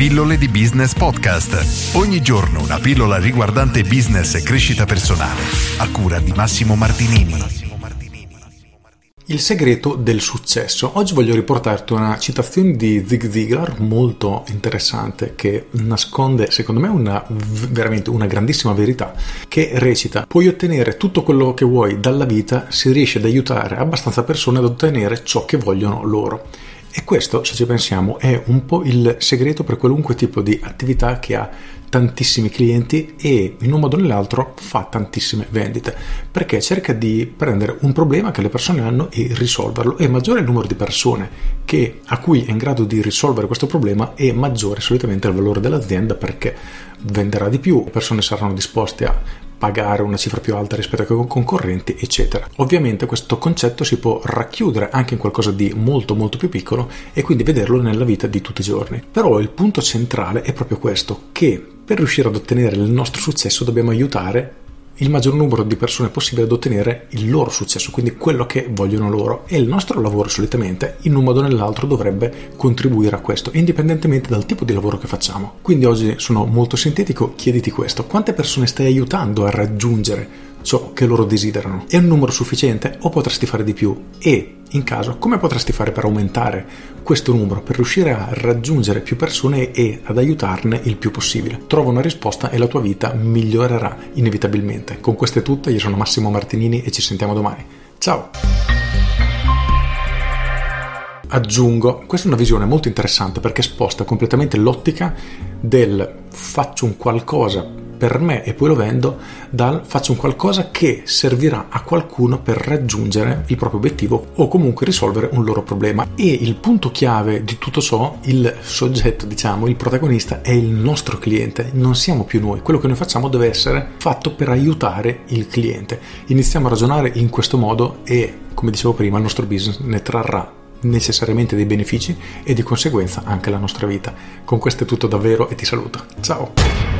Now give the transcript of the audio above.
Pillole di Business Podcast. Ogni giorno una pillola riguardante business e crescita personale. A cura di Massimo Martinini. Il segreto del successo. Oggi voglio riportarti una citazione di Zig Ziglar molto interessante che nasconde, secondo me, una, veramente una grandissima verità che recita: Puoi ottenere tutto quello che vuoi dalla vita se riesci ad aiutare abbastanza persone ad ottenere ciò che vogliono loro. E questo, se ci pensiamo, è un po' il segreto per qualunque tipo di attività che ha tantissimi clienti e in un modo o nell'altro fa tantissime vendite perché cerca di prendere un problema che le persone hanno e risolverlo. E maggiore il numero di persone che, a cui è in grado di risolvere questo problema e maggiore solitamente il valore dell'azienda perché venderà di più, le persone saranno disposte a pagare una cifra più alta rispetto ai concorrenti, eccetera. Ovviamente questo concetto si può racchiudere anche in qualcosa di molto molto più piccolo e quindi vederlo nella vita di tutti i giorni. Però il punto centrale è proprio questo, che per riuscire ad ottenere il nostro successo dobbiamo aiutare il maggior numero di persone possibile ad ottenere il loro successo, quindi quello che vogliono loro. E il nostro lavoro solitamente, in un modo o nell'altro, dovrebbe contribuire a questo, indipendentemente dal tipo di lavoro che facciamo. Quindi oggi sono molto sintetico, chiediti questo, quante persone stai aiutando a raggiungere ciò che loro desiderano. È un numero sufficiente o potresti fare di più? E, in caso, come potresti fare per aumentare questo numero, per riuscire a raggiungere più persone e ad aiutarne il più possibile? Trova una risposta e la tua vita migliorerà inevitabilmente. Con questo è tutto, io sono Massimo Martinini e ci sentiamo domani. Ciao! Aggiungo, questa è una visione molto interessante perché sposta completamente l'ottica del faccio un qualcosa per me e poi lo vendo dal faccio un qualcosa che servirà a qualcuno per raggiungere il proprio obiettivo o comunque risolvere un loro problema. E il punto chiave di tutto ciò, il soggetto, diciamo, il protagonista è il nostro cliente, non siamo più noi. Quello che noi facciamo deve essere fatto per aiutare il cliente. Iniziamo a ragionare in questo modo e, come dicevo prima, il nostro business ne trarrà necessariamente dei benefici e di conseguenza anche la nostra vita. Con questo è tutto davvero e ti saluto. Ciao!